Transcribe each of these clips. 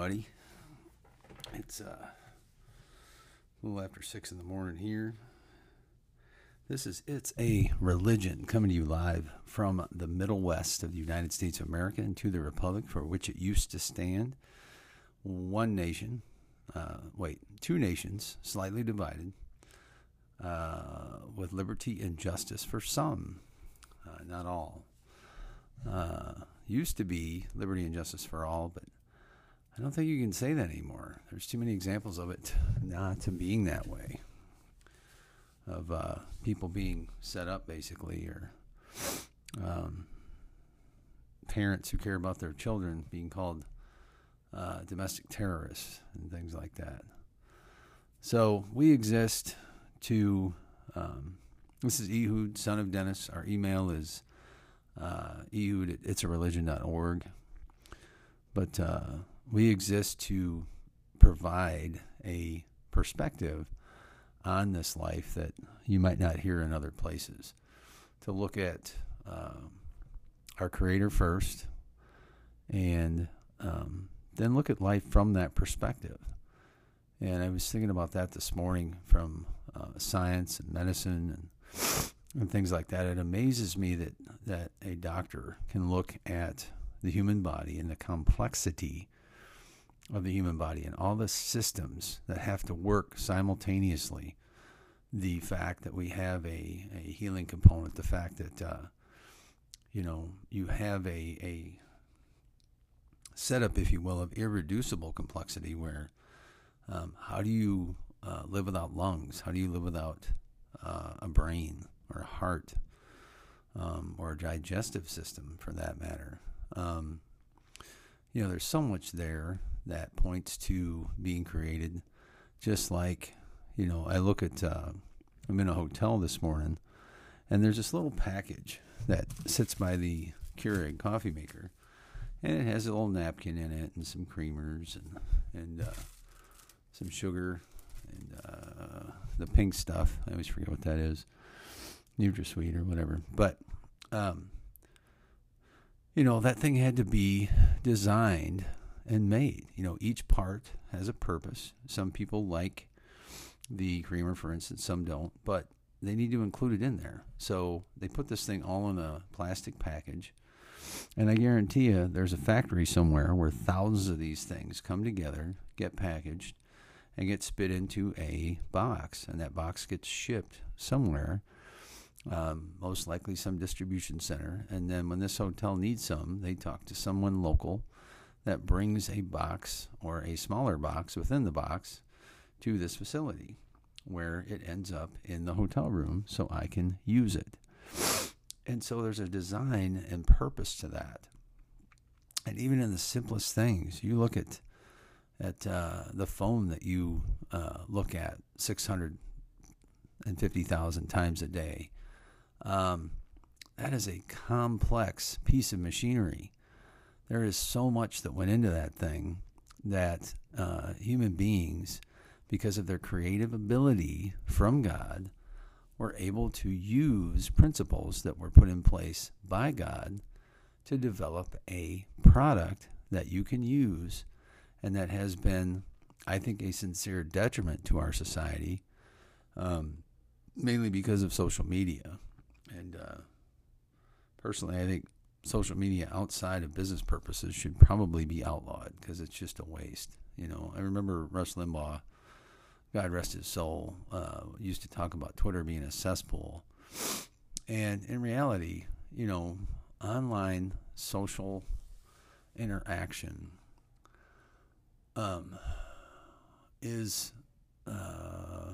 everybody. It's uh, a little after six in the morning here. This is It's a Religion coming to you live from the Middle West of the United States of America and to the Republic for which it used to stand. One nation, uh, wait, two nations, slightly divided, uh, with liberty and justice for some, uh, not all. Uh, used to be liberty and justice for all, but I don't think you can say that anymore. There's too many examples of it not to being that way. Of uh, people being set up basically, or um, parents who care about their children being called uh, domestic terrorists and things like that. So we exist to. Um, this is Ehud, son of Dennis. Our email is uh, Ehud at itsareligion.org. But uh, we exist to provide a perspective on this life that you might not hear in other places. To look at uh, our Creator first, and um, then look at life from that perspective. And I was thinking about that this morning from uh, science and medicine and and things like that. It amazes me that that a doctor can look at the human body and the complexity of the human body and all the systems that have to work simultaneously. The fact that we have a, a healing component, the fact that uh, you know you have a, a setup, if you will, of irreducible complexity. Where um, how do you uh, live without lungs? How do you live without uh, a brain or a heart um, or a digestive system, for that matter? Um, you know, there's so much there that points to being created. Just like, you know, I look at, uh, I'm in a hotel this morning, and there's this little package that sits by the Keurig coffee maker, and it has a little napkin in it and some creamers and and uh, some sugar and uh, the pink stuff. I always forget what that is, NutraSweet or whatever. But um, you know, that thing had to be designed and made. You know, each part has a purpose. Some people like the creamer, for instance, some don't, but they need to include it in there. So they put this thing all in a plastic package. And I guarantee you, there's a factory somewhere where thousands of these things come together, get packaged, and get spit into a box. And that box gets shipped somewhere um, most likely some distribution center. And then when this hotel needs some, they talk to someone local that brings a box or a smaller box within the box to this facility where it ends up in the hotel room so I can use it. And so there's a design and purpose to that. And even in the simplest things, you look at at uh, the phone that you uh, look at 650,000 times a day um, that is a complex piece of machinery. There is so much that went into that thing that uh, human beings, because of their creative ability from God, were able to use principles that were put in place by God to develop a product that you can use and that has been, I think, a sincere detriment to our society, um, mainly because of social media. And uh, personally, I think social media outside of business purposes should probably be outlawed because it's just a waste. You know, I remember Rush Limbaugh, God rest his soul, uh, used to talk about Twitter being a cesspool. And in reality, you know, online social interaction um, is, uh,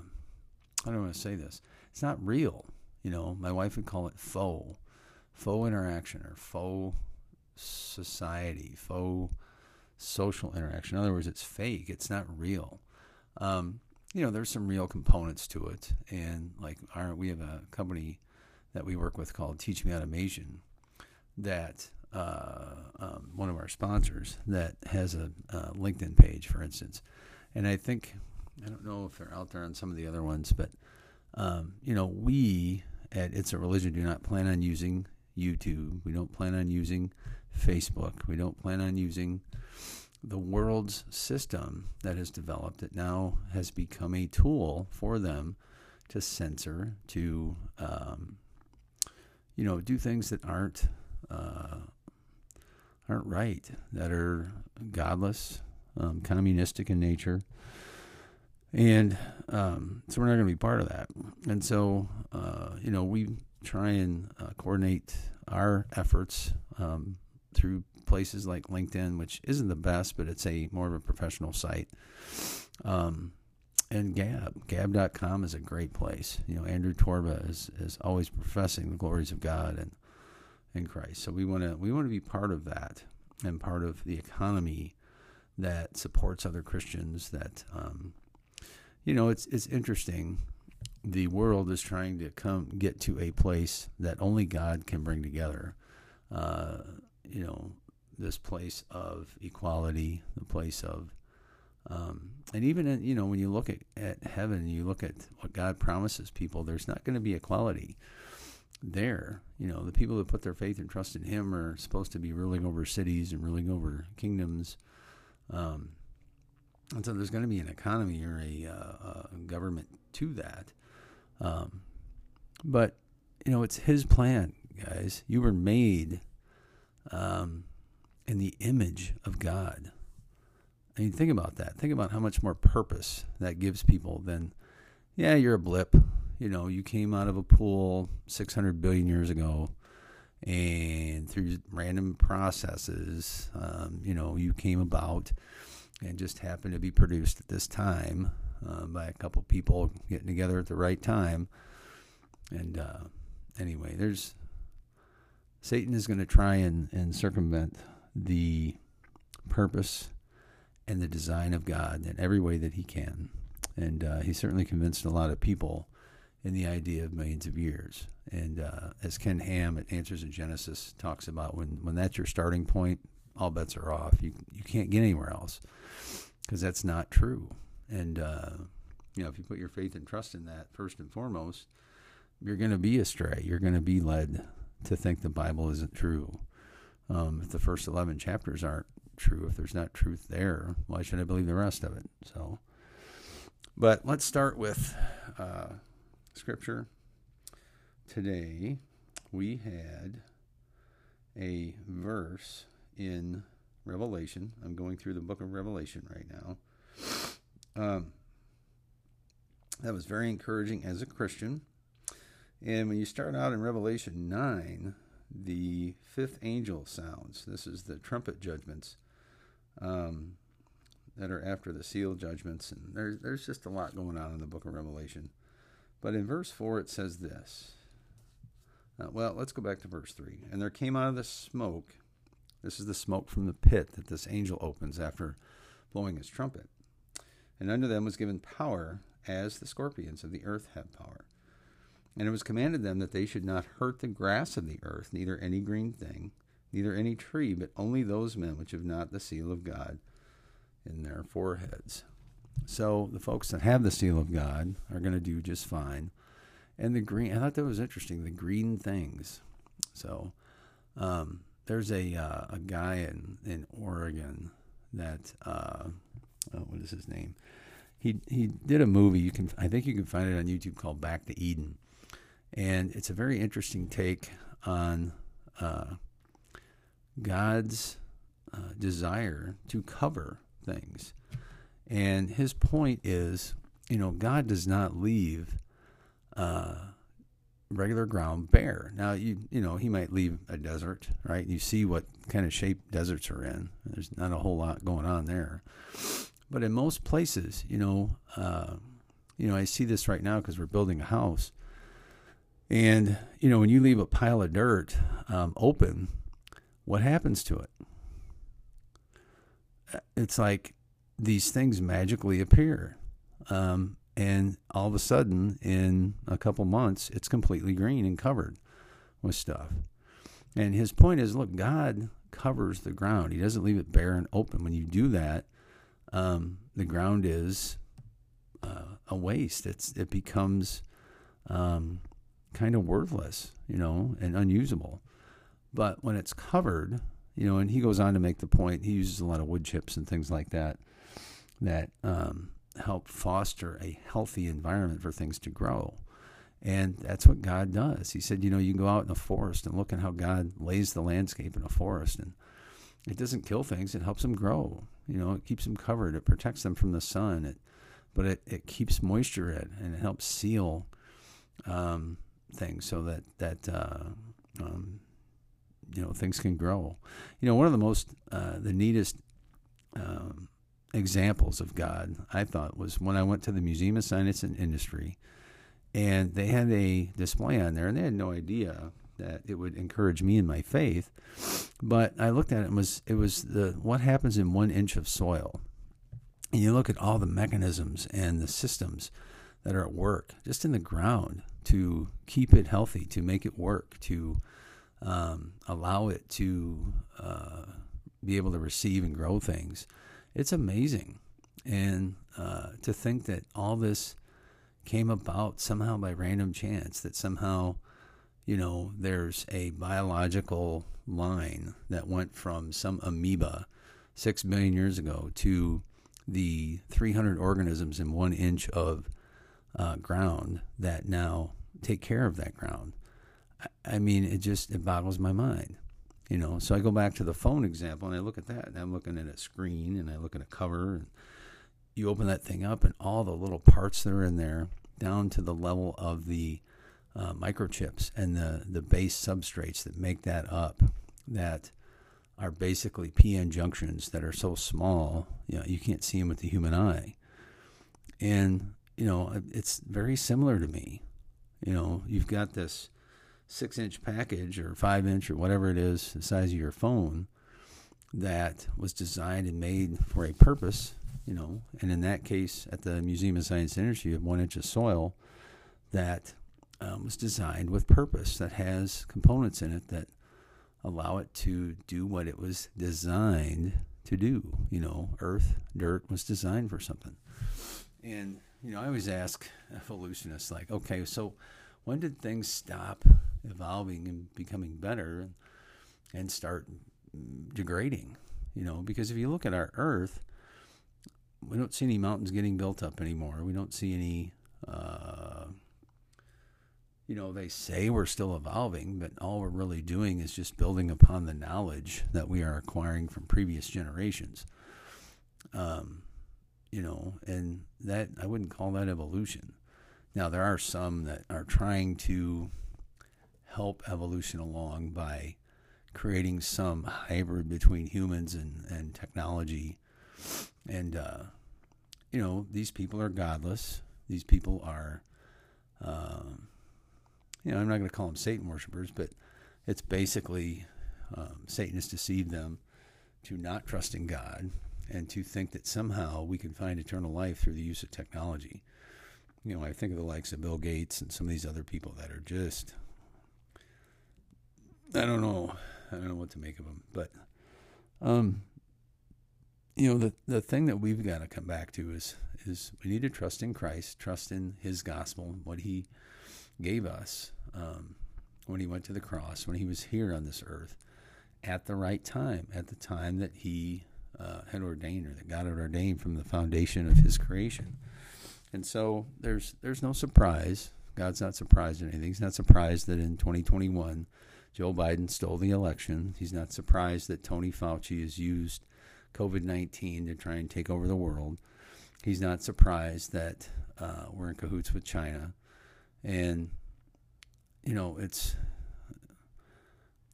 I don't want to say this, it's not real. You know, my wife would call it faux, faux interaction or faux society, faux social interaction. In other words, it's fake. It's not real. Um, you know, there's some real components to it, and like our, we have a company that we work with called Teach Me Automation, that uh, um, one of our sponsors that has a, LinkedIn page, for instance, and I think I don't know if they're out there on some of the other ones, but um, you know, we at It's a Religion do not plan on using YouTube. We don't plan on using Facebook. We don't plan on using the world's system that has developed, it now has become a tool for them to censor, to um, you know, do things that aren't uh, aren't right, that are godless, um, communistic in nature. And um, so we're not going to be part of that. And so, uh, you know, we try and uh, coordinate our efforts um, through places like LinkedIn, which isn't the best, but it's a more of a professional site. Um, and Gab, Gab.com is a great place. You know, Andrew Torba is, is always professing the glories of God and in Christ. So we want to we want to be part of that and part of the economy that supports other Christians. That um, you know, it's it's interesting. The world is trying to come get to a place that only God can bring together. Uh, you know, this place of equality, the place of um, and even in, you know when you look at, at heaven, you look at what God promises people. There's not going to be equality there. You know, the people that put their faith and trust in Him are supposed to be ruling over cities and ruling over kingdoms. Um, and so there's going to be an economy or a, uh, a government to that. Um, but, you know, it's His plan, guys. You were made um, in the image of God. I mean, think about that. Think about how much more purpose that gives people than, yeah, you're a blip you know, you came out of a pool 600 billion years ago, and through random processes, um, you know, you came about and just happened to be produced at this time uh, by a couple people getting together at the right time. And uh, anyway, there's Satan is going to try and, and circumvent the purpose and the design of God in every way that he can. And uh, he certainly convinced a lot of people in the idea of millions of years. And uh, as Ken Ham at Answers in Genesis talks about, when, when that's your starting point, all bets are off. You, you can't get anywhere else because that's not true. And, uh, you know, if you put your faith and trust in that first and foremost, you're going to be astray. You're going to be led to think the Bible isn't true. Um, if the first 11 chapters aren't true, if there's not truth there, why should I believe the rest of it? So, but let's start with uh, scripture today, we had a verse in Revelation. I'm going through the book of Revelation right now. Um, that was very encouraging as a Christian. And when you start out in Revelation 9, the fifth angel sounds. This is the trumpet judgments um, that are after the seal judgments. And there's, there's just a lot going on in the book of Revelation. But in verse 4, it says this. Uh, well, let's go back to verse 3. And there came out of the smoke, this is the smoke from the pit that this angel opens after blowing his trumpet. And unto them was given power as the scorpions of the earth have power. And it was commanded them that they should not hurt the grass of the earth, neither any green thing, neither any tree, but only those men which have not the seal of God in their foreheads. So the folks that have the seal of God are going to do just fine. And the green, I thought that was interesting. The green things. So um, there's a uh, a guy in in Oregon that uh, oh, what is his name? He he did a movie. You can I think you can find it on YouTube called Back to Eden, and it's a very interesting take on uh, God's uh, desire to cover things. And his point is, you know, God does not leave uh, regular ground bare. Now, you you know, he might leave a desert, right? You see what kind of shape deserts are in. There's not a whole lot going on there. But in most places, you know, uh, you know, I see this right now because we're building a house. And, you know, when you leave a pile of dirt um, open, what happens to it? It's like these things magically appear. Um, and all of a sudden, in a couple months, it's completely green and covered with stuff. And his point is look, God covers the ground, He doesn't leave it bare and open. When you do that, um, the ground is uh, a waste. It's it becomes um, kind of worthless, you know, and unusable. But when it's covered, you know, and he goes on to make the point. He uses a lot of wood chips and things like that that um, help foster a healthy environment for things to grow. And that's what God does. He said, you know, you can go out in a forest and look at how God lays the landscape in a forest, and it doesn't kill things; it helps them grow. You know, it keeps them covered, it protects them from the sun, it, but it, it keeps moisture in and it helps seal um, things so that that uh, um, you know things can grow. You know, one of the most uh, the neatest um, examples of God I thought was when I went to the Museum of Science and Industry, and they had a display on there, and they had no idea that it would encourage me in my faith. But I looked at it and was it was the what happens in one inch of soil. And you look at all the mechanisms and the systems that are at work just in the ground to keep it healthy, to make it work, to um, allow it to uh, be able to receive and grow things. It's amazing. And uh, to think that all this came about somehow by random chance, that somehow, you know, there's a biological line that went from some amoeba six million years ago to the 300 organisms in one inch of uh, ground that now take care of that ground. I, mean, it just it boggles my mind, you know. So I go back to the phone example and I look at that, and I'm looking at a screen and I look at a cover, and you open that thing up, and all the little parts that are in there, down to the level of the uh, microchips and the the base substrates that make that up, that are basically PN junctions that are so small, you know, you can't see them with the human eye. And you know, it's very similar to me. You know, you've got this six inch package or five inch or whatever it is, the size of your phone, that was designed and made for a purpose, you know. And in that case, at the Museum of Science and Industry, you have one inch of soil that um, was designed with purpose, that has components in it that allow it to do what it was designed to do. You know, earth, dirt was designed for something. And you know, I always ask evolutionists, like, okay, so when did things stop evolving and becoming better and, start degrading? You know, because if you look at our Earth, we don't see any mountains getting built up anymore. We don't see any, uh, you know, they say we're still evolving, but all we're really doing is just building upon the knowledge that we are acquiring from previous generations. Um, you know, and that I wouldn't call that evolution. Now there are some that are trying to help evolution along by creating some hybrid between humans and, and technology. And, uh, you know, these people are godless. These people are, um, you know, I'm not going to call them Satan worshippers, but it's basically um, Satan has deceived them to not trust in God and to think that somehow we can find eternal life through the use of technology. You know, I think of the likes of Bill Gates and some of these other people that are just, I don't know, I don't know what to make of them, but, um, you know, the the thing that we've got to come back to is is we need to trust in Christ, trust in His gospel, what He gave us um, when He went to the cross, when He was here on this earth, at the right time, at the time that He uh, had ordained or that God had ordained from the foundation of His creation. And so there's there's no surprise. God's not surprised at anything. He's not surprised that in 2021 Joe Biden stole the election. He's not surprised that Tony Fauci has used COVID 19 to try and take over the world. He's not surprised that uh, we're in cahoots with China. And, you know, it's.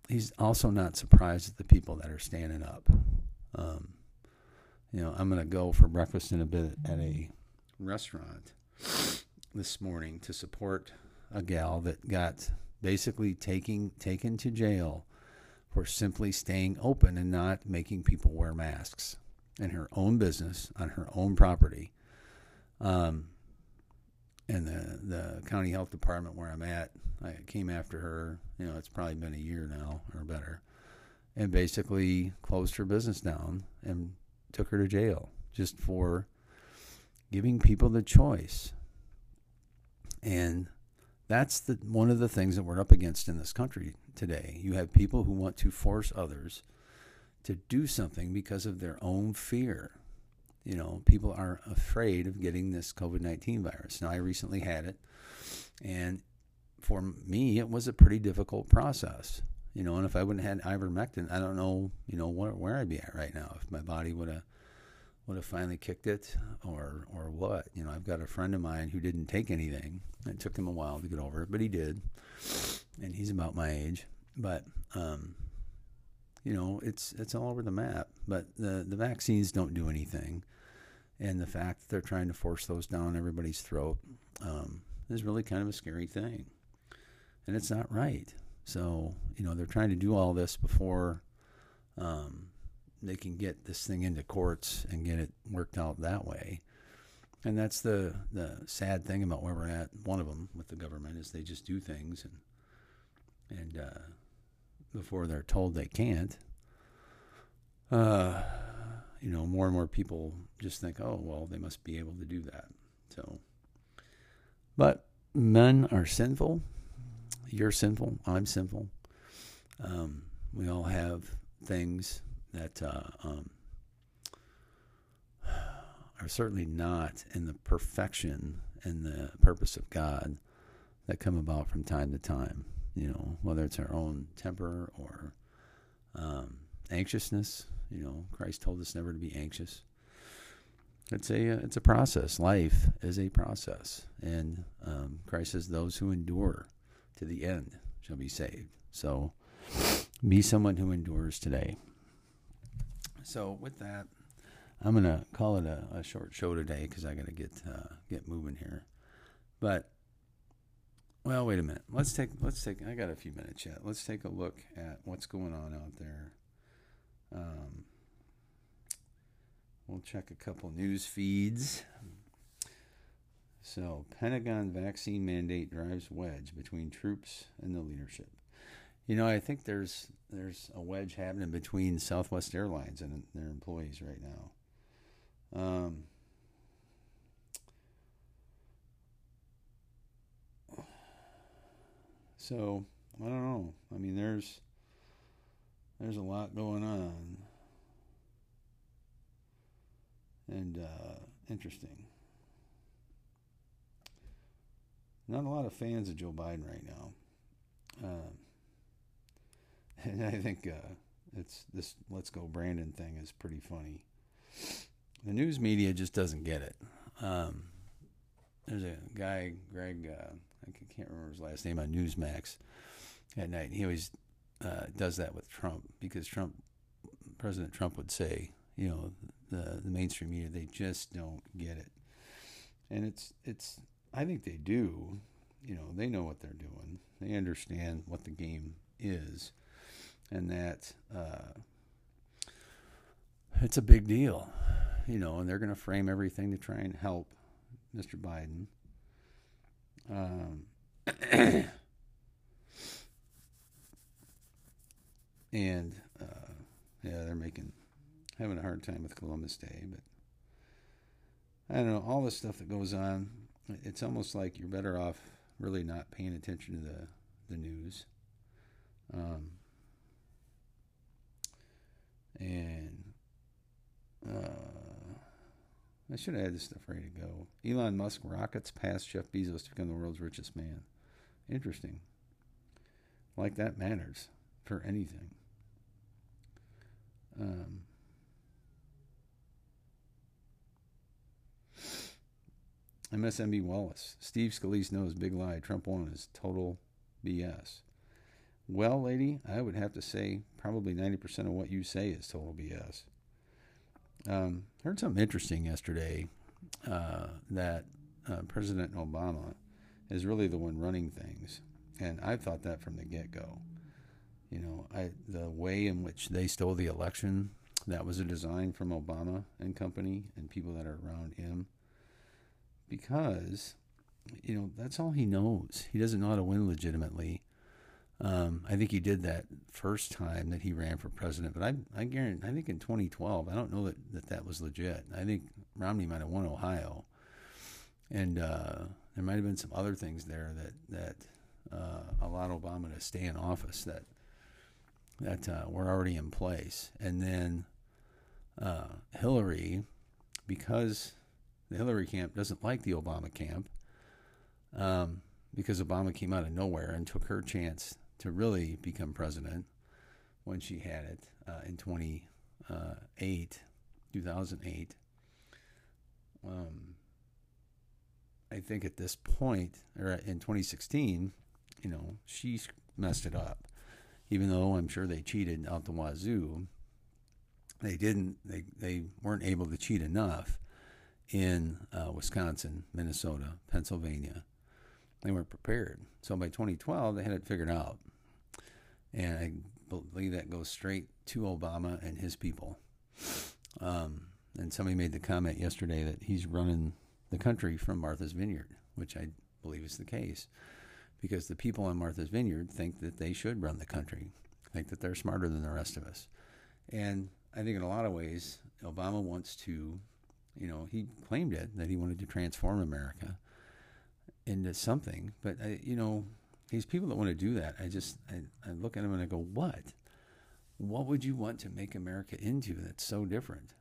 He's also not surprised at the people that are standing up. Um, you know, I'm going to go for breakfast in a bit at a restaurant this morning to support a gal that got basically taking taken to jail for simply staying open and not making people wear masks in her own business on her own property. Um, and the the county health department where I'm at, I came after her. You know, it's probably been a year now or better and basically closed her business down and took her to jail just for giving people the choice. And that's the one of the things that we're up against in this country today. You have people who want to force others to do something because of their own fear. You know, people are afraid of getting this COVID 19 virus. Now, I recently had it, and for me, it was a pretty difficult process. You know, and if I wouldn't have had ivermectin, I don't know, you know, where, where I'd be at right now. If my body would have would have finally kicked it or or what. You know, I've got a friend of mine who didn't take anything. It took him a while to get over it, but he did. And he's about my age. But um, you know, it's it's all over the map. But the the vaccines don't do anything. And the fact that they're trying to force those down everybody's throat um, is really kind of a scary thing. And it's not right. So, you know, they're trying to do all this before um, they can get this thing into courts and get it worked out that way. And that's the the sad thing about where we're at. One of them with the government is they just do things and and uh, before they're told they can't. Uh, you know, more and more people just think, oh well, they must be able to do that. So, but men are sinful. You're sinful. I'm sinful. Um, we all have things that uh, um, are certainly not in the perfection and the purpose of God that come about from time to time. You know, whether it's our own temper or um, anxiousness. You know, Christ told us never to be anxious. It's a uh, it's a process. Life is a process, and um, Christ says those who endure to the end shall be saved. So, be someone who endures today. So with that, I'm gonna call it a, a short show today because I gotta get uh, get moving here. But well, wait a minute. Let's take let's take. I got a few minutes yet. Let's take a look at what's going on out there. Um, we'll check a couple news feeds. So, Pentagon vaccine mandate drives wedge between troops and the leadership. You know, I think there's there's a wedge happening between Southwest Airlines and their employees right now. Um, so I don't know. I mean, there's there's a lot going on, and uh, interesting. Not a lot of fans of Joe Biden right now. Um, and I think uh, it's this "Let's Go Brandon" thing is pretty funny. The news media just doesn't get it. Um, there's a guy, Greg, uh, I can't remember his last name on Newsmax at night. He always uh, does that with Trump because Trump, President Trump would say, you know, the the mainstream media they just don't get it, and it's it's I think they do. You know, they know what they're doing. They understand what the game is and that uh, it's a big deal, you know, and they're going to frame everything to try and help Mr. Biden. Um, and uh, yeah, they're making having a hard time with Columbus Day, but I don't know all the stuff that goes on. It's almost like you're better off really not paying attention to the the news. Um, and uh, I should have had this stuff ready to go. Elon Musk rockets past Jeff Bezos to become the world's richest man. Interesting. Like that matters for anything. Um, MSNB Wallace. Steve Scalise knows big lie. Trump won is total BS. Well, lady, I would have to say probably 90% of what you say is total BS. Um, heard something interesting yesterday uh, that uh, President Obama is really the one running things. And I thought that from the get go. You know, I, the way in which they stole the election, that was a design from Obama and company and people that are around him. Because, you know, that's all he knows. He doesn't know how to win legitimately. Um, I think he did that first time that he ran for president, but I, I guarantee, I think in 2012, I don't know that, that that was legit. I think Romney might have won Ohio, and uh, there might have been some other things there that that uh, allowed Obama to stay in office that that uh, were already in place. And then uh, Hillary, because the Hillary camp doesn't like the Obama camp, um, because Obama came out of nowhere and took her chance to really become president when she had it uh, in 2008, 2008. Um, I think at this point, or in 2016, you know, she messed it up. Even though I'm sure they cheated out the wazoo, they didn't. They they weren't able to cheat enough in uh, Wisconsin, Minnesota, Pennsylvania. They weren't prepared. So by 2012, they had it figured out, and I believe that goes straight to Obama and his people. Um, and somebody made the comment yesterday that he's running the country from Martha's Vineyard, which I believe is the case, because the people on Martha's Vineyard think that they should run the country, think that they're smarter than the rest of us. And I think in a lot of ways, Obama wants to, you know, he claimed it that he wanted to transform America into something, but I, you know, these people that want to do that, I just I, I look at them and I go, what? What would you want to make America into that's so different?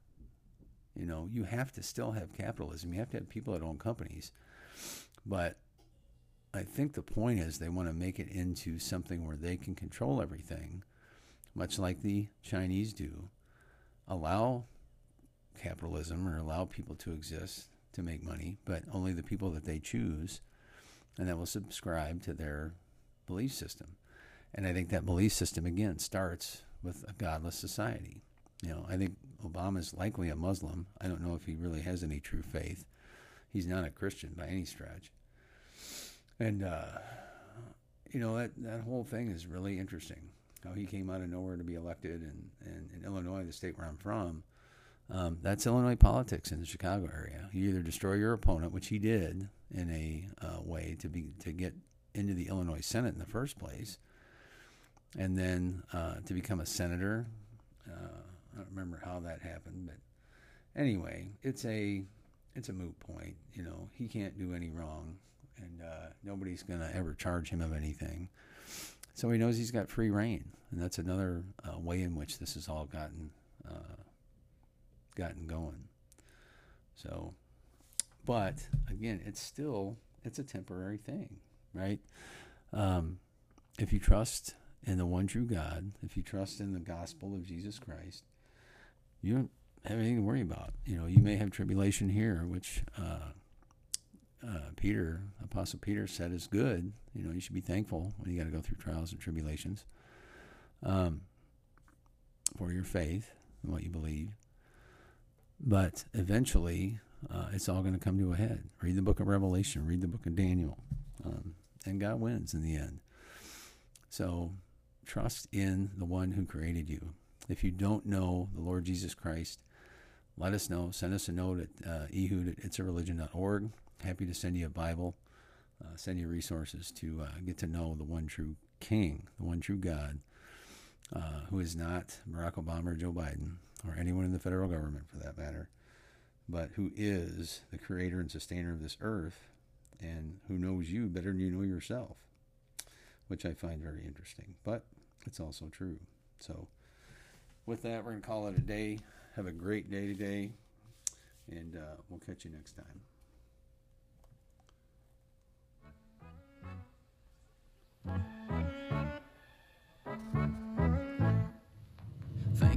You know, you have to still have capitalism. You have to have people that own companies. But I think the point is they want to make it into something where they can control everything, much like the Chinese do. Allow capitalism or allow people to exist to make money, but only the people that they choose and that will subscribe to their belief system. And I think that belief system, again, starts with a godless society. You know, I think Obama is likely a Muslim. I don't know if he really has any true faith. He's not a Christian by any stretch. And, uh, you know, that, that whole thing is really interesting. How he came out of nowhere to be elected, and, and in Illinois, the state where I'm from, um, that's Illinois politics in the Chicago area. You either destroy your opponent, which he did in a uh, way to be to get into the Illinois Senate in the first place, and then uh, to become a senator. Uh, I don't remember how that happened, but anyway, it's a it's a moot point. You know, he can't do any wrong, and uh, nobody's going to ever charge him of anything. So he knows he's got free rein, and that's another uh, way in which this has all gotten uh, gotten going. So, but again, it's still it's a temporary thing, right? Um, if you trust in the one true God, if you trust in the gospel of Jesus Christ, you don't have anything to worry about. You know, you may have tribulation here, which uh, uh, Peter, Apostle Peter, said is good. You know, you should be thankful when you got to go through trials and tribulations um, for your faith and what you believe. But eventually, uh, it's all going to come to a head. Read the book of Revelation, read the book of Daniel, um, and God wins in the end. So trust in the one who created you. If you don't know the Lord Jesus Christ, let us know. Send us a note at uh, ehud at itsareligion.org. Happy to send you a Bible, uh, send you resources to uh, get to know the one true King, the one true God, uh, who is not Barack Obama or Joe Biden or anyone in the federal government for that matter, but who is the creator and sustainer of this earth and who knows you better than you know yourself, which I find very interesting. But it's also true. So, with that, we're going to call it a day. Have a great day today, and uh, we'll catch you next time. Thank you,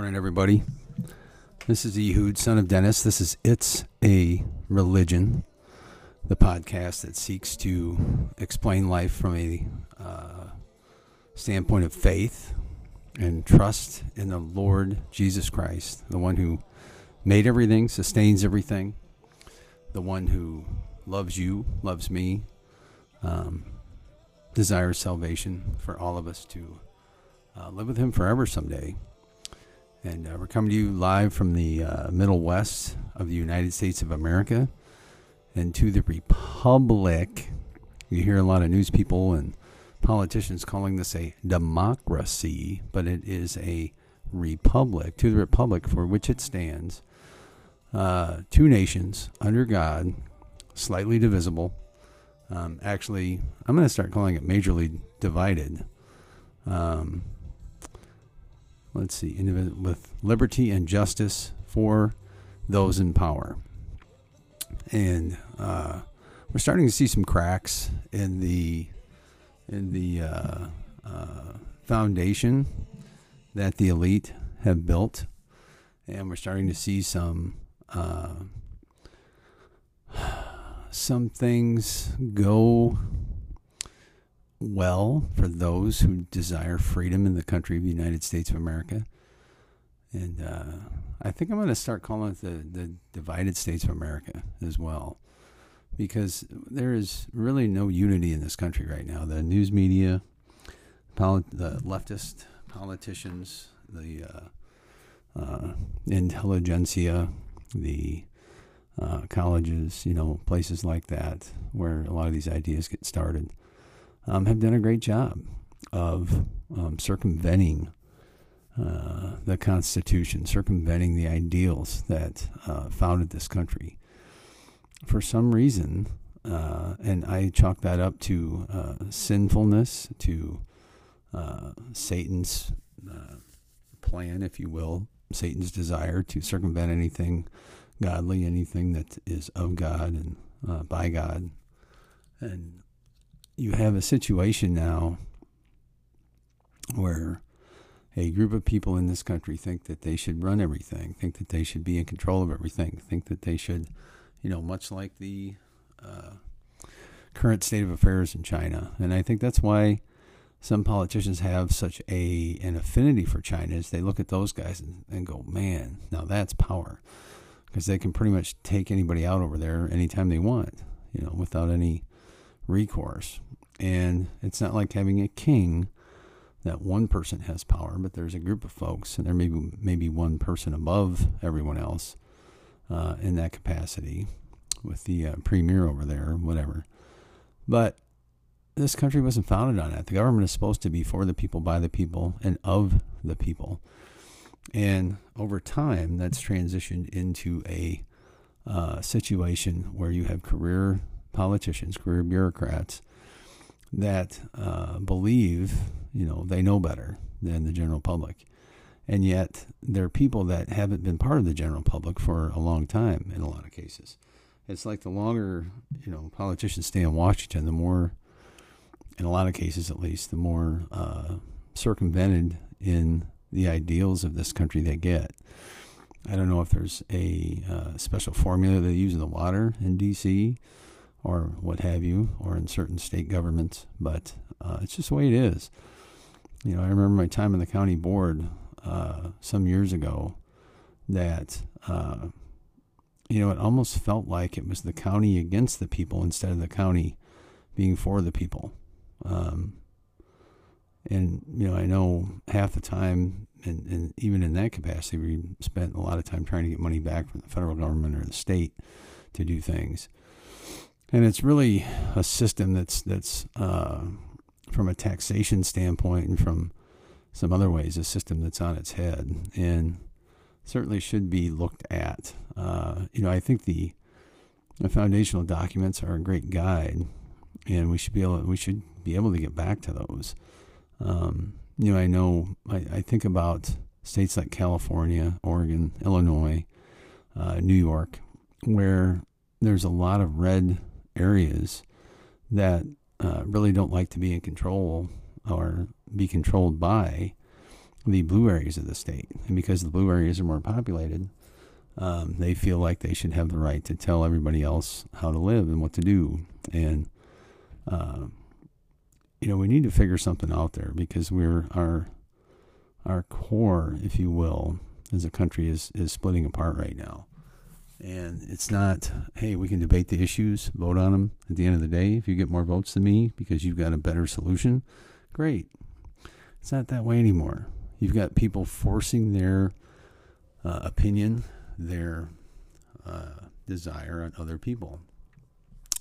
morning, everybody. This is Ehud, son of Dennis. This is It's a Religion, the podcast that seeks to explain life from a uh, standpoint of faith and trust in the Lord Jesus Christ, the one who made everything, sustains everything, the one who loves you, loves me, um, desires salvation for all of us to uh, live with Him forever someday. And uh, we're coming to you live from the uh, Middle West of the United States of America and to the Republic. You hear a lot of news people and politicians calling this a democracy, but it is a republic. To the Republic for which it stands. Uh, two nations under God, slightly divisible. Um, actually, I'm going to start calling it majorly divided. Um, let's see, with liberty and justice for those in power. And uh, we're starting to see some cracks in the in the uh, uh, foundation that the elite have built, and we're starting to see some uh, some things go well for those who desire freedom in the country of the United States of America. And uh, I think I'm going to start calling it the, the divided states of America as well. Because there is really no unity in this country right now. The news media, the leftist politicians, the uh, uh, intelligentsia, the uh, colleges, you know, places like that, where a lot of these ideas get started um, have done a great job of um, circumventing uh, the Constitution, circumventing the ideals that uh, founded this country. For some reason, uh, and I chalk that up to uh, sinfulness, to uh, Satan's uh, plan, if you will, Satan's desire to circumvent anything godly, anything that is of God and by God. And you have a situation now where a group of people in this country think that they should run everything, think that they should be in control of everything, think that they should, you know, much like the uh, current state of affairs in China. And I think that's why some politicians have such a an affinity for China is they look at those guys and, and go, man, now that's power. Because they can pretty much take anybody out over there anytime they want, you know, without any recourse. And it's not like having a king that one person has power, but there's a group of folks, and there may be maybe one person above everyone else uh, in that capacity, with the uh, premier over there, whatever. But this country wasn't founded on that. The government is supposed to be for the people, by the people, and of the people. And over time, that's transitioned into a uh, situation where you have career politicians, career bureaucrats that uh, believe, you know, they know better than the general public. And yet, there are people that haven't been part of the general public for a long time in a lot of cases. It's like the longer, you know, politicians stay in Washington, the more, in a lot of cases at least, the more uh, circumvented in the ideals of this country they get. I don't know if there's a uh, special formula they use in the water in D.C or what have you, or in certain state governments, but uh, it's just the way it is. You know, I remember my time on the county board uh, some years ago that, uh, you know, it almost felt like it was the county against the people instead of the county being for the people. Um, and, you know, I know half the time, and, and even in that capacity, we spent a lot of time trying to get money back from the federal government or the state to do things and it's really a system that's that's uh, from a taxation standpoint and from some other ways a system that's on its head and certainly should be looked at. Uh, you know, I think the the foundational documents are a great guide, and we should be able we should be able to get back to those. Um, you know, I know I, I think about states like California, Oregon, Illinois, uh, New York, where there's a lot of red areas that uh, really don't like to be in control or be controlled by the blue areas of the state. And because the blue areas are more populated, um, they feel like they should have the right to tell everybody else how to live and what to do. And, uh, you know, we need to figure something out there because we're our our core, if you will, as a country is is splitting apart right now. And it's not, hey, we can debate the issues, vote on them. At the end of the day, if you get more votes than me because you've got a better solution, great. It's not that way anymore. You've got people forcing their uh, opinion, their uh, desire on other people.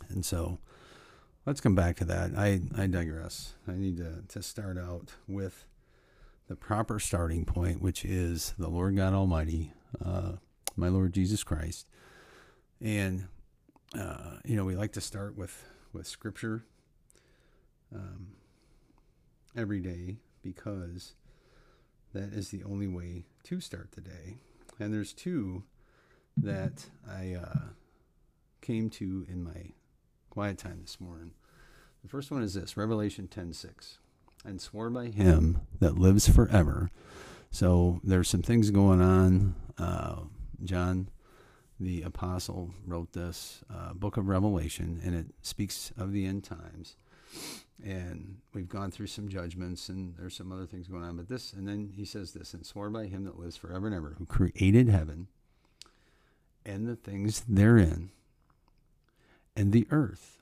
And so let's come back to that. I, I digress. I need to, to start out with the proper starting point, which is the Lord God Almighty, uh, my Lord Jesus Christ. And, uh, you know, we like to start with, with Scripture um, every day because that is the only way to start the day. And there's two that I uh, came to in my quiet time this morning. The first one is this Revelation 10 6. And swore by him that lives forever. So there's some things going on. Uh, John, the apostle, wrote this uh, book of Revelation, and it speaks of the end times. And we've gone through some judgments and there's some other things going on but this and then he says this and swore by him that lives forever and ever who created heaven and the things therein and the earth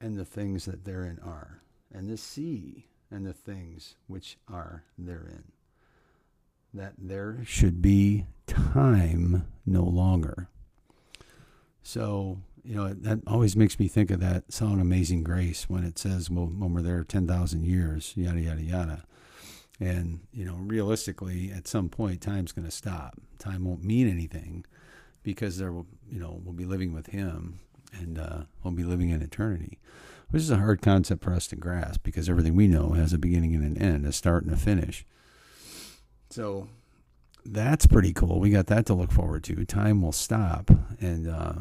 and the things that therein are and the sea and the things which are therein that there should be time no longer so you know, that always makes me think of that song Amazing Grace when it says, well, when we're there 10,000 years, yada, yada, yada. And, you know, realistically, at some point, time's going to stop. Time won't mean anything because there will, you know, we'll be living with Him and uh, we'll be living in eternity, which is a hard concept for us to grasp because everything we know has a beginning and an end, a start and a finish. So that's pretty cool. We got that to look forward to. Time will stop and, uh,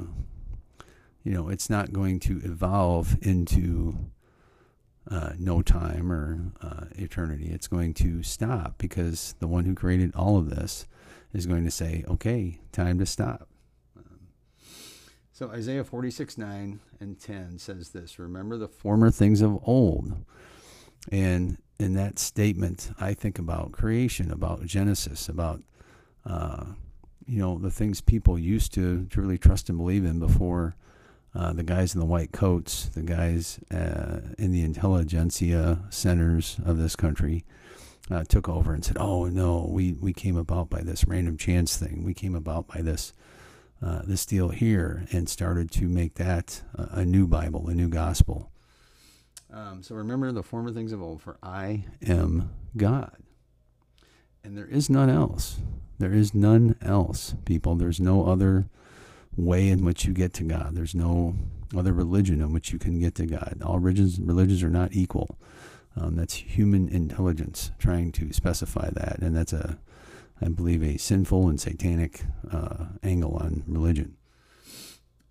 you know, it's not going to evolve into uh, no time or uh, eternity. It's going to stop because the one who created all of this is going to say, okay, time to stop. Um, so Isaiah 46, 9 and 10 says this Remember the former things of old. And in that statement, I think about creation, about Genesis, about, uh, you know, the things people used to, really trust and believe in before uh, the guys in the white coats, the guys uh, in the intelligentsia centers of this country, uh, took over and said, "Oh no, we, we came about by this random chance thing. We came about by this uh, this deal here," and started to make that a new Bible, a new gospel. Um, so remember the former things of old, for I am God, and there is none else. There is none else, people. There's no other way in which you get to God. There's no other religion in which you can get to God. All religions religions are not equal. Um, that's human intelligence trying to specify that, and that's a, I believe, a sinful and satanic uh, angle on religion.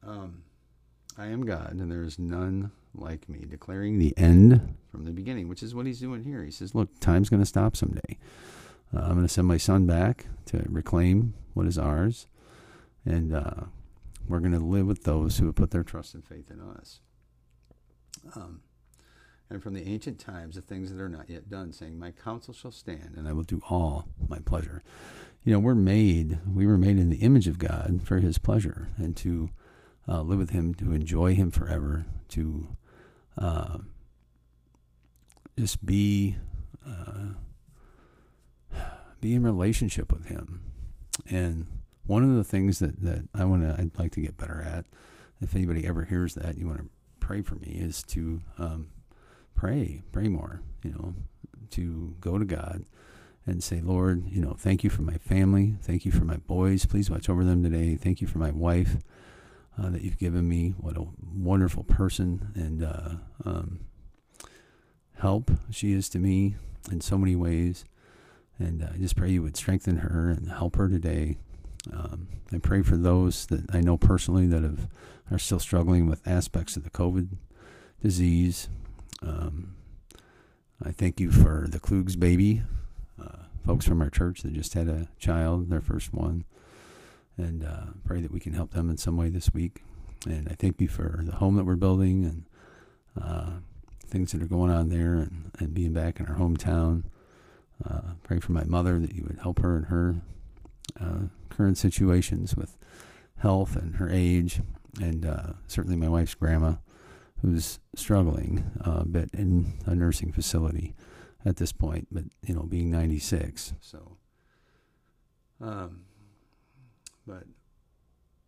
Um, I am God, and there is none like me, declaring the end from the beginning, which is what he's doing here. He says, "Look, time's going to stop someday. Uh, I'm going to send my son back to reclaim what is ours, and uh, we're going to live with those who have put their trust and faith in us. Um, and from the ancient times, the things that are not yet done, saying, My counsel shall stand, and I will do all my pleasure. You know, we're made, we were made in the image of God for his pleasure and to uh, live with him, to enjoy him forever, to uh, just be. Uh, be in relationship with him and one of the things that, that I want to, I'd like to get better at, if anybody ever hears that, you want to pray for me, is to um, pray, pray more, you know, to go to God and say, Lord, you know, thank you for my family. Thank you for my boys. Please watch over them today. Thank you for my wife uh, that you've given me. What a wonderful person and uh, um, help she is to me in so many ways. And uh, I just pray you would strengthen her and help her today. Um, I pray for those that I know personally that have are still struggling with aspects of the COVID disease. Um, I thank you for the Klugs baby, uh, folks from our church that just had a child, their first one, and uh, pray that we can help them in some way this week. And I thank you for the home that we're building and uh, things that are going on there and, and being back in our hometown. Uh, pray for my mother that you would help her in her uh, current situations with health and her age, and uh, certainly my wife's grandma, who's struggling a bit in a nursing facility at this point, but you know, being 96. So, um, but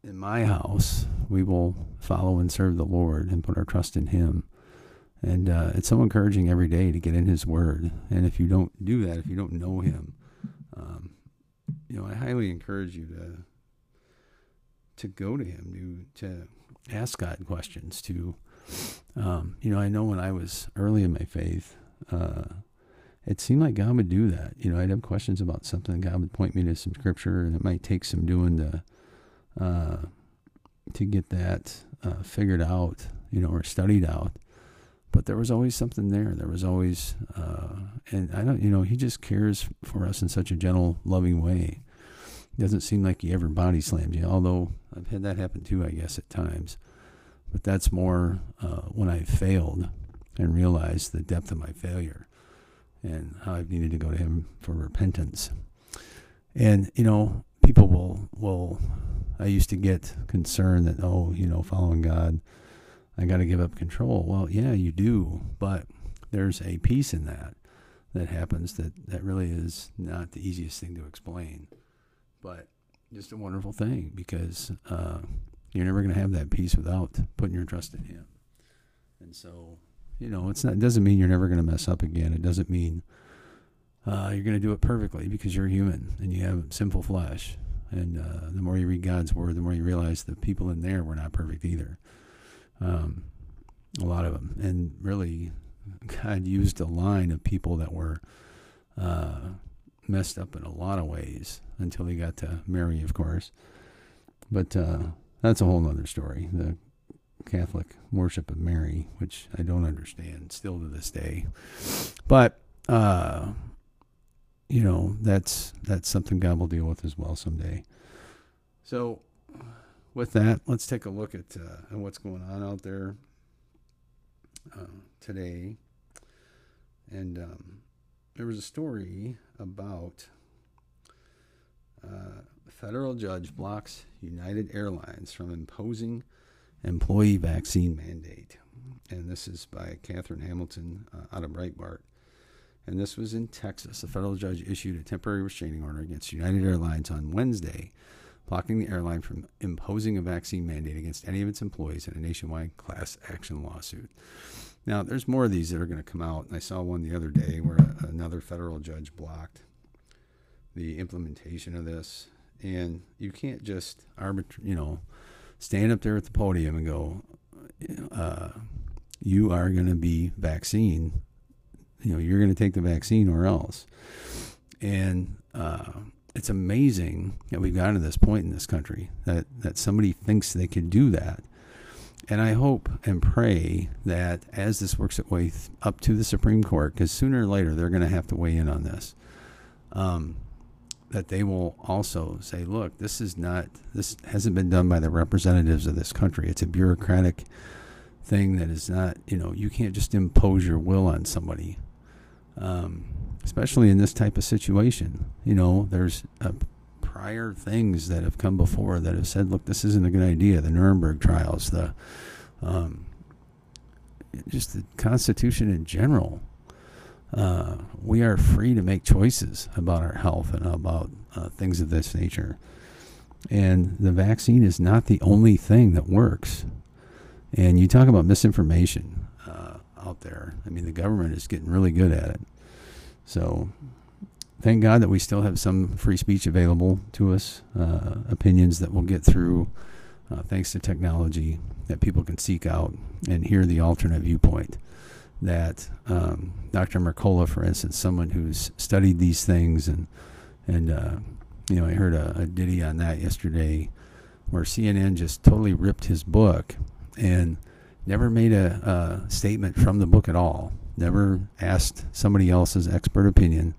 in my house, we will follow and serve the Lord and put our trust in Him. And uh, it's so encouraging every day to get in His Word. And if you don't do that, if you don't know Him, um, you know, I highly encourage you to to go to Him, to to ask God questions. To, um, you know, I know when I was early in my faith, uh, it seemed like God would do that. You know, I'd have questions about something, God would point me to some scripture, and it might take some doing to uh, to get that uh, figured out, you know, or studied out. But there was always something there. There was always, uh, and I don't, you know, he just cares for us in such a gentle, loving way. It doesn't seem like he ever body slams you, although I've had that happen too, I guess, at times. But that's more uh, when I failed and realized the depth of my failure and how I've needed to go to him for repentance. And, you know, people will, will I used to get concerned that, oh, you know, following God, I got to give up control. Well, yeah, you do, but there's a peace in that that happens that, that really is not the easiest thing to explain, but just a wonderful thing because uh, you're never going to have that peace without putting your trust in Him. And so, you know, it's not. It doesn't mean you're never going to mess up again. It doesn't mean uh, you're going to do it perfectly because you're human and you have sinful flesh. And uh, the more you read God's word, the more you realize the people in there were not perfect either. Um, a lot of them, and really, God used a line of people that were uh, messed up in a lot of ways until he got to Mary, of course. But uh, that's a whole other story. The Catholic worship of Mary, which I don't understand still to this day. But uh, you know, that's that's something God will deal with as well someday. So, with that, let's take a look at uh, what's going on out there uh, today. And um, there was a story about uh, federal judge blocks United Airlines from imposing employee vaccine mandate. And this is by Katherine Hamilton uh, out of Breitbart. And this was in Texas. A federal judge issued a temporary restraining order against United Airlines on Wednesday, blocking the airline from imposing a vaccine mandate against any of its employees in a nationwide class action lawsuit. Now, there's more of these that are going to come out. And I saw one the other day where a, another federal judge blocked the implementation of this. And you can't just arbitrate, you know, stand up there at the podium and go, uh, you are going to be vaccine. You know, you're going to take the vaccine or else. And uh, it's amazing that we've gotten to this point in this country that, that somebody thinks they can do that. And I hope and pray that as this works its way up to the Supreme Court, because sooner or later they're going to have to weigh in on this, um, that they will also say, look, this is not, this hasn't been done by the representatives of this country. It's a bureaucratic thing that is not, you know, you can't just impose your will on somebody, um, especially in this type of situation. You know, there's a prior things that have come before that have said, look, this isn't a good idea. The Nuremberg trials, the um, just the Constitution in general. Uh, we are free to make choices about our health and about uh, things of this nature. And the vaccine is not the only thing that works. And you talk about misinformation uh, out there. I mean, the government is getting really good at it. So thank God that we still have some free speech available to us, uh, opinions that we'll get through uh, thanks to technology that people can seek out and hear the alternate viewpoint. That um, Dr. Mercola, for instance, someone who's studied these things, and and uh, you know, I heard a, a ditty on that yesterday, where CNN just totally ripped his book and never made a, a statement from the book at all. Never asked somebody else's expert opinion.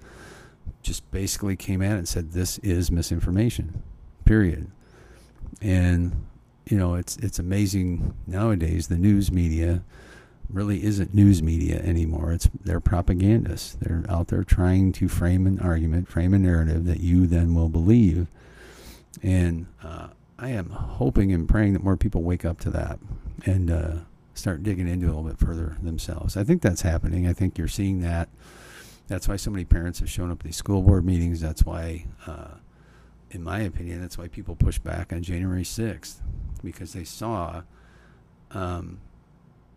Just basically came it and said, "This is misinformation." Period. And you know, it's it's amazing nowadays. The news media really isn't news media anymore. It's they're propagandists. They're out there trying to frame an argument, frame a narrative that you then will believe. And uh, I am hoping and praying that more people wake up to that and uh, start digging into it a little bit further themselves. I think that's happening. I think you're seeing that. That's why so many parents have shown up at these school board meetings. That's why, uh, in my opinion, that's why people push back on January 6th because they saw, um,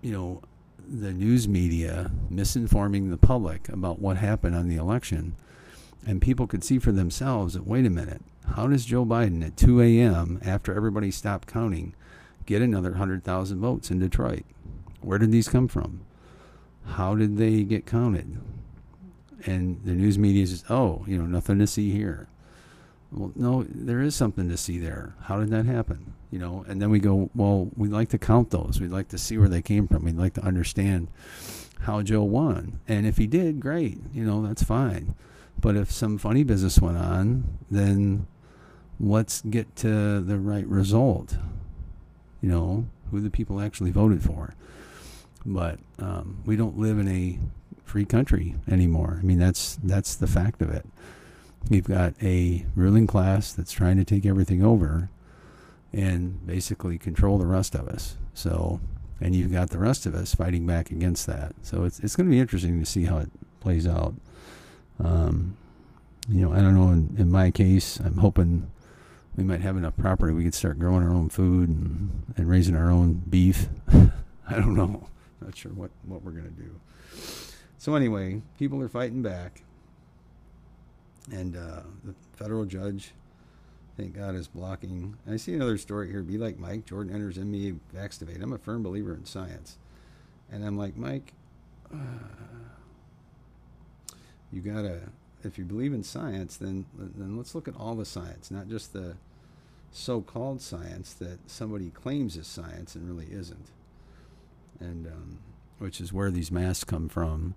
you know, the news media misinforming the public about what happened on the election. And people could see for themselves that, wait a minute, how does Joe Biden at 2 a.m., after everybody stopped counting, get another 100,000 votes in Detroit? Where did these come from? How did they get counted? And the news media says, oh, you know, nothing to see here. Well, no, there is something to see there. How did that happen? You know, and then we go, well, we'd like to count those. We'd like to see where they came from. We'd like to understand how Joe won. And if he did, great. You know, that's fine. But if some funny business went on, then let's get to the right result. You know, who the people actually voted for. But um, we don't live in a free country anymore. I mean, that's that's the fact of it. You've got a ruling class that's trying to take everything over and basically control the rest of us. So, and you've got the rest of us fighting back against that. So it's it's going to be interesting to see how it plays out. Um, you know, I don't know. In, in my case, I'm hoping we might have enough property we could start growing our own food and, and raising our own beef. I don't know. Not sure what, what we're going to do. So, anyway, people are fighting back. And uh, the federal judge, thank God, is blocking. I see another story here. Be like Mike. Jordan enters NBA vax debate. I'm a firm believer in science. And I'm like, Mike, uh, you got to, if you believe in science, then, then let's look at all the science, not just the so called science that somebody claims is science and really isn't. And, um, which is where these masks come from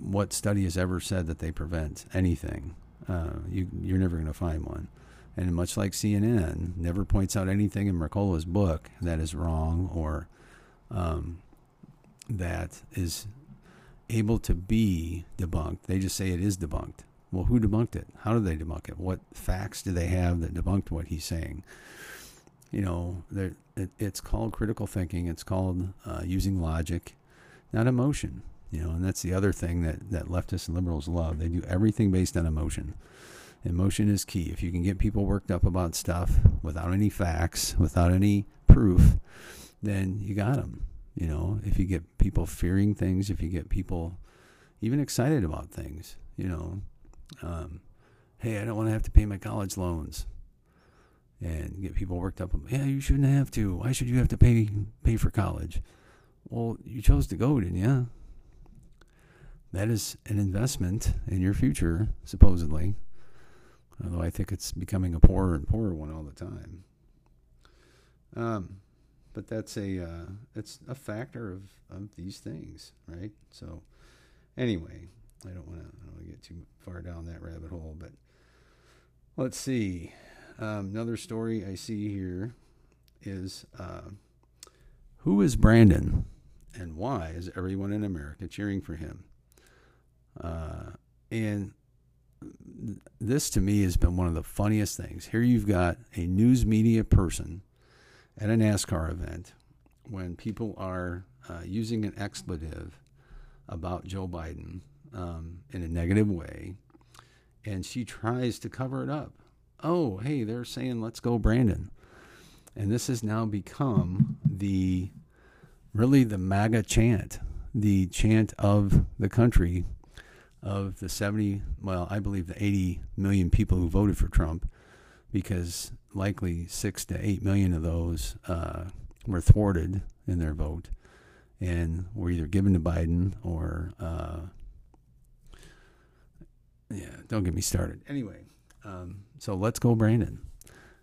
what study has ever said that they prevent anything? Uh, you, you're never going to find one. And much like CNN, never points out anything in Mercola's book that is wrong or um, that is able to be debunked. They just say it is debunked. Well, who debunked it? How did they debunk it? What facts do they have that debunked what he's saying? You know, it, it's called critical thinking. It's called uh, using logic, not emotion. You know, and that's the other thing that, that leftists and liberals love. They do everything based on emotion. Emotion is key. If you can get people worked up about stuff without any facts, without any proof, then you got them. You know, if you get people fearing things, if you get people even excited about things, you know, um, hey, I don't want to have to pay my college loans, and get people worked up. Yeah, you shouldn't have to. Why should you have to pay pay for college? Well, you chose to go, didn't you? that is an investment in your future, supposedly. Although I think it's becoming a poorer and poorer one all the time. Um, but that's a uh, it's a factor of, of these things, right? So, anyway, I don't want to get too far down that rabbit hole, but let's see. Um, another story I see here is uh, who is Brandon, and why is everyone in America cheering for him? Uh, and this to me has been one of the funniest things. Here you've got a news media person at a NASCAR event when people are uh, using an expletive about Joe Biden um, in a negative way, and she tries to cover it up. Oh, hey, they're saying, let's go, Brandon. And this has now become the really the MAGA chant, the chant of the country of the 70, well, I believe the 80 million people who voted for Trump, because likely six to eight million of those uh, were thwarted in their vote. and were either given to Biden or, uh, yeah, don't get me started. Anyway, um, so let's go, Brandon,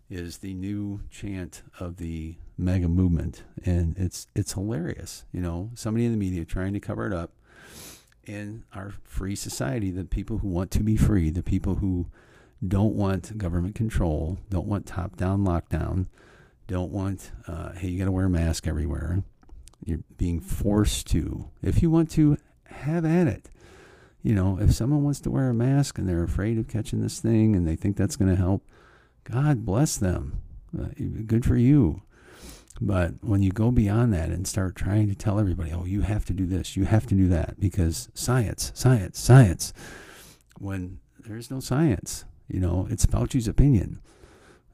is the new chant of the MAGA movement, and it's it's hilarious. You know, somebody in the media trying to cover it up. In our free society, the people who want to be free, the people who don't want government control, don't want top down lockdown, don't want, uh, hey, you got to wear a mask everywhere. You're being forced to. If you want to, have at it. You know, if someone wants to wear a mask and they're afraid of catching this thing and they think that's going to help, God bless them. Uh, good for you. But when you go beyond that and start trying to tell everybody, oh, you have to do this, you have to do that, because science, science, science, when there's no science, you know, it's Fauci's opinion.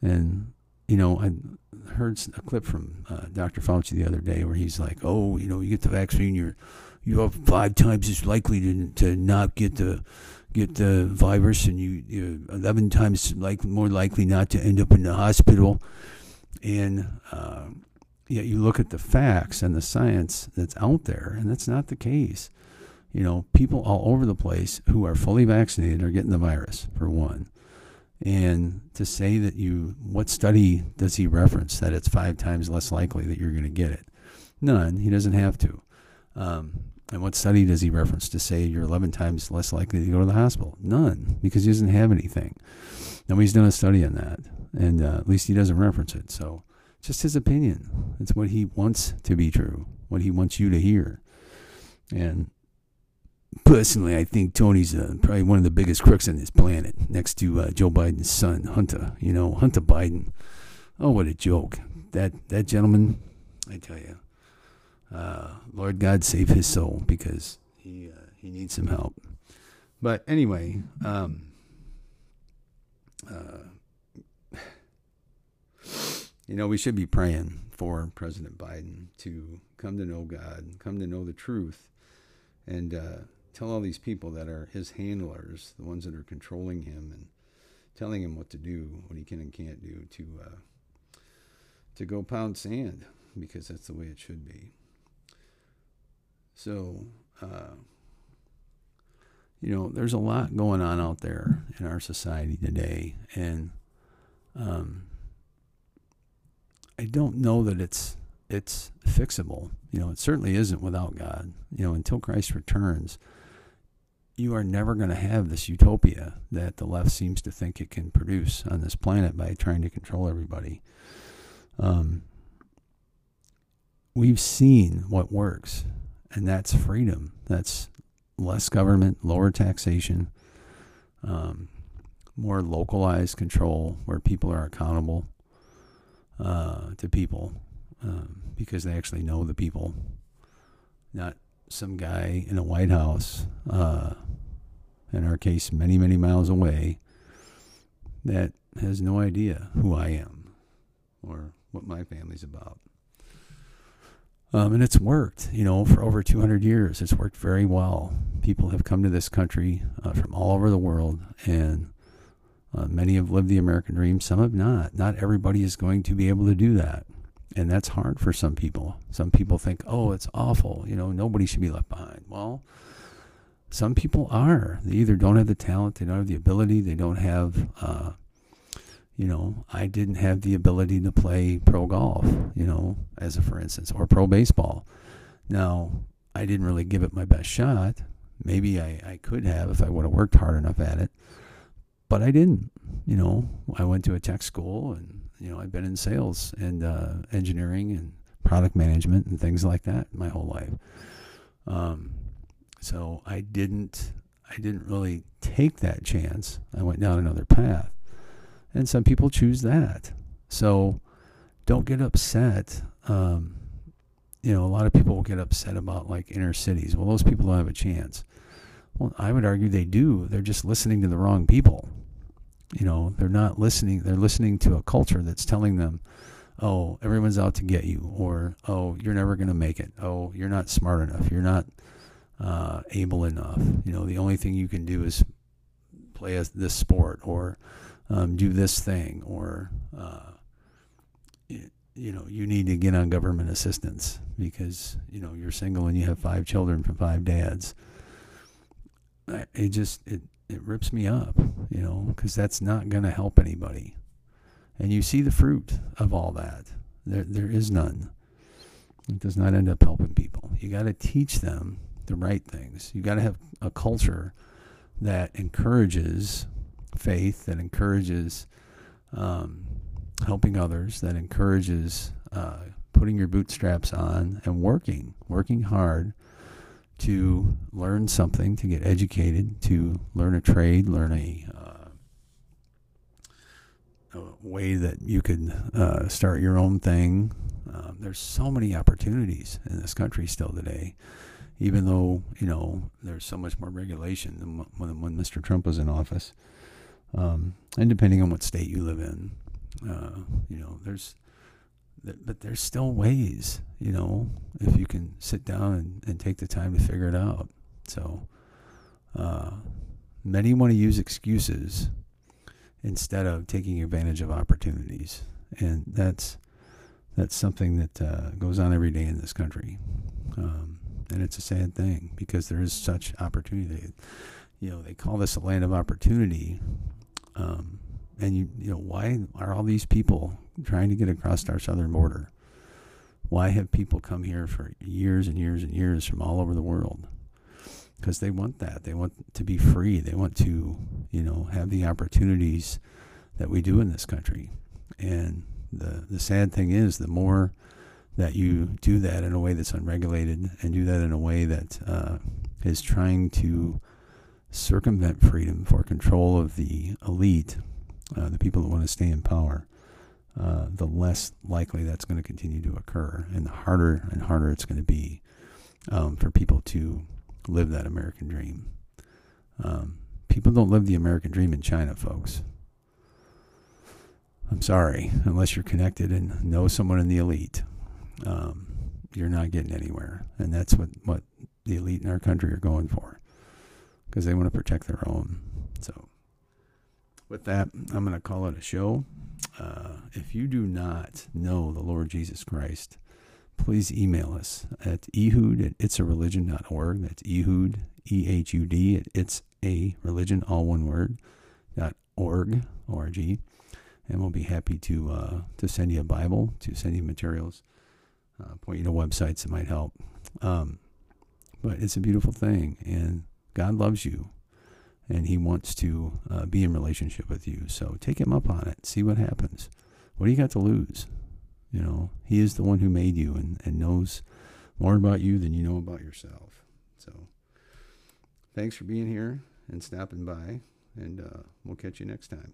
And, you know, I heard a clip from uh, Dr. Fauci the other day where he's like, oh, you know, you get the vaccine, you're, you are five times as likely to, to not get the, get the virus and you, you're 11 times like more likely not to end up in the hospital. And, uh, yet you look at the facts and the science that's out there, and that's not the case. You know, people all over the place who are fully vaccinated are getting the virus, for one. And to say that you, what study does he reference that it's five times less likely that you're going to get it? None. He doesn't have to. Um, and what study does he reference to say you're 11 times less likely to go to the hospital? None, because he doesn't have anything. Nobody's done a study on that. And uh, at least he doesn't reference it. So, just his opinion. It's what he wants to be true, what he wants you to hear. And personally, I think Tony's uh, probably one of the biggest crooks on this planet, next to uh, Joe Biden's son, Hunter. You know, Hunter Biden. Oh, what a joke! That that gentleman, I tell you, uh, Lord God save his soul because he uh, he needs some help. But anyway, um, uh, you know, we should be praying for President Biden to come to know God, come to know the truth, and uh, tell all these people that are his handlers, the ones that are controlling him and telling him what to do, what he can and can't do, to uh, to go pound sand because that's the way it should be. So, uh, you know, there's a lot going on out there in our society today, and um, I don't know that it's it's fixable. You know, it certainly isn't without God. You know, until Christ returns, you are never going to have this utopia that the left seems to think it can produce on this planet by trying to control everybody. Um, we've seen what works, and that's freedom. That's less government, lower taxation, um, more localized control where people are accountable uh, to people um, because they actually know the people, not some guy in a White House, uh, in our case, many, many miles away, that has no idea who I am or what my family's about. Um, and it's worked, you know, for over 200 years. It's worked very well. People have come to this country uh, from all over the world, and uh, many have lived the American dream. Some have not. Not everybody is going to be able to do that. And that's hard for some people. Some people think, oh, it's awful. You know, nobody should be left behind. Well, some people are. They either don't have the talent, they don't have the ability, they don't have, uh, you know, I didn't have the ability to play pro golf, you know, as a for instance, or pro baseball. Now, I didn't really give it my best shot. Maybe I, I could have if I would have worked hard enough at it, but I didn't. You know, I went to a tech school and you know, I've been in sales and uh, engineering and product management and things like that my whole life. Um, so I didn't, I didn't really take that chance. I went down another path, and some people choose that. So don't get upset. Um, you know, a lot of people will get upset about like inner cities. Well, those people don't have a chance. Well, I would argue they do. They're just listening to the wrong people. You know, they're not listening. They're listening to a culture that's telling them, oh, everyone's out to get you, or oh, you're never going to make it. Oh, you're not smart enough. You're not uh, able enough. You know, the only thing you can do is play a, this sport or um, do this thing or uh, you know you need to get on government assistance because you know you're single and you have five children from five dads. It just it it rips me up, you know, because that's not going to help anybody. And you see the fruit of all that. There there is none. It does not end up helping people. You got to teach them the right things. You got to have a culture that encourages faith, that encourages um, helping others, that encourages uh, putting your bootstraps on and working, working hard to learn something, to get educated, to learn a trade, learn a, uh, a way that you could uh, start your own thing. Um, there's so many opportunities in this country still today, even though you know there's so much more regulation than when, when Mr. Trump was in office. Um, and depending on what state you live in, uh, you know, there's, but there's still ways, you know, if you can sit down and, and take the time to figure it out. So, uh, many want to use excuses instead of taking advantage of opportunities, and that's that's something that uh, goes on every day in this country, um, and it's a sad thing because there is such opportunity. You know, they call this a land of opportunity, um, and you, you know, why are all these people trying to get across our southern border? Why have people come here for years and years and years from all over the world? Because they want that. They want to be free. They want to, you know, have the opportunities that we do in this country. And the the sad thing is, the more that you do that in a way that's unregulated and do that in a way that uh, is trying to circumvent freedom for control of the elite, uh, the people that want to stay in power, uh, the less likely that's going to continue to occur, and the harder and harder it's going to be um, for people to live that American dream. Um, people don't live the American dream in China, folks. I'm sorry, unless you're connected and know someone in the elite, um, you're not getting anywhere, and that's what what the elite in our country are going for because they want to protect their own. So, with that, I'm going to call it a show. Uh, if you do not know the Lord Jesus Christ, please email us at ehud at itsareligion.org. That's ehud, E H U D, at it's a religion, all one word, dot org, O-R-G. And we'll be happy to, uh, to send you a Bible, to send you materials, uh, point you to websites that might help. Um, but it's a beautiful thing. And God loves you and he wants to uh, be in relationship with you. So take him up on it. See what happens. What do you got to lose? You know, he is the one who made you and, and knows more about you than you know about yourself. So thanks for being here and stopping by, and uh, we'll catch you next time.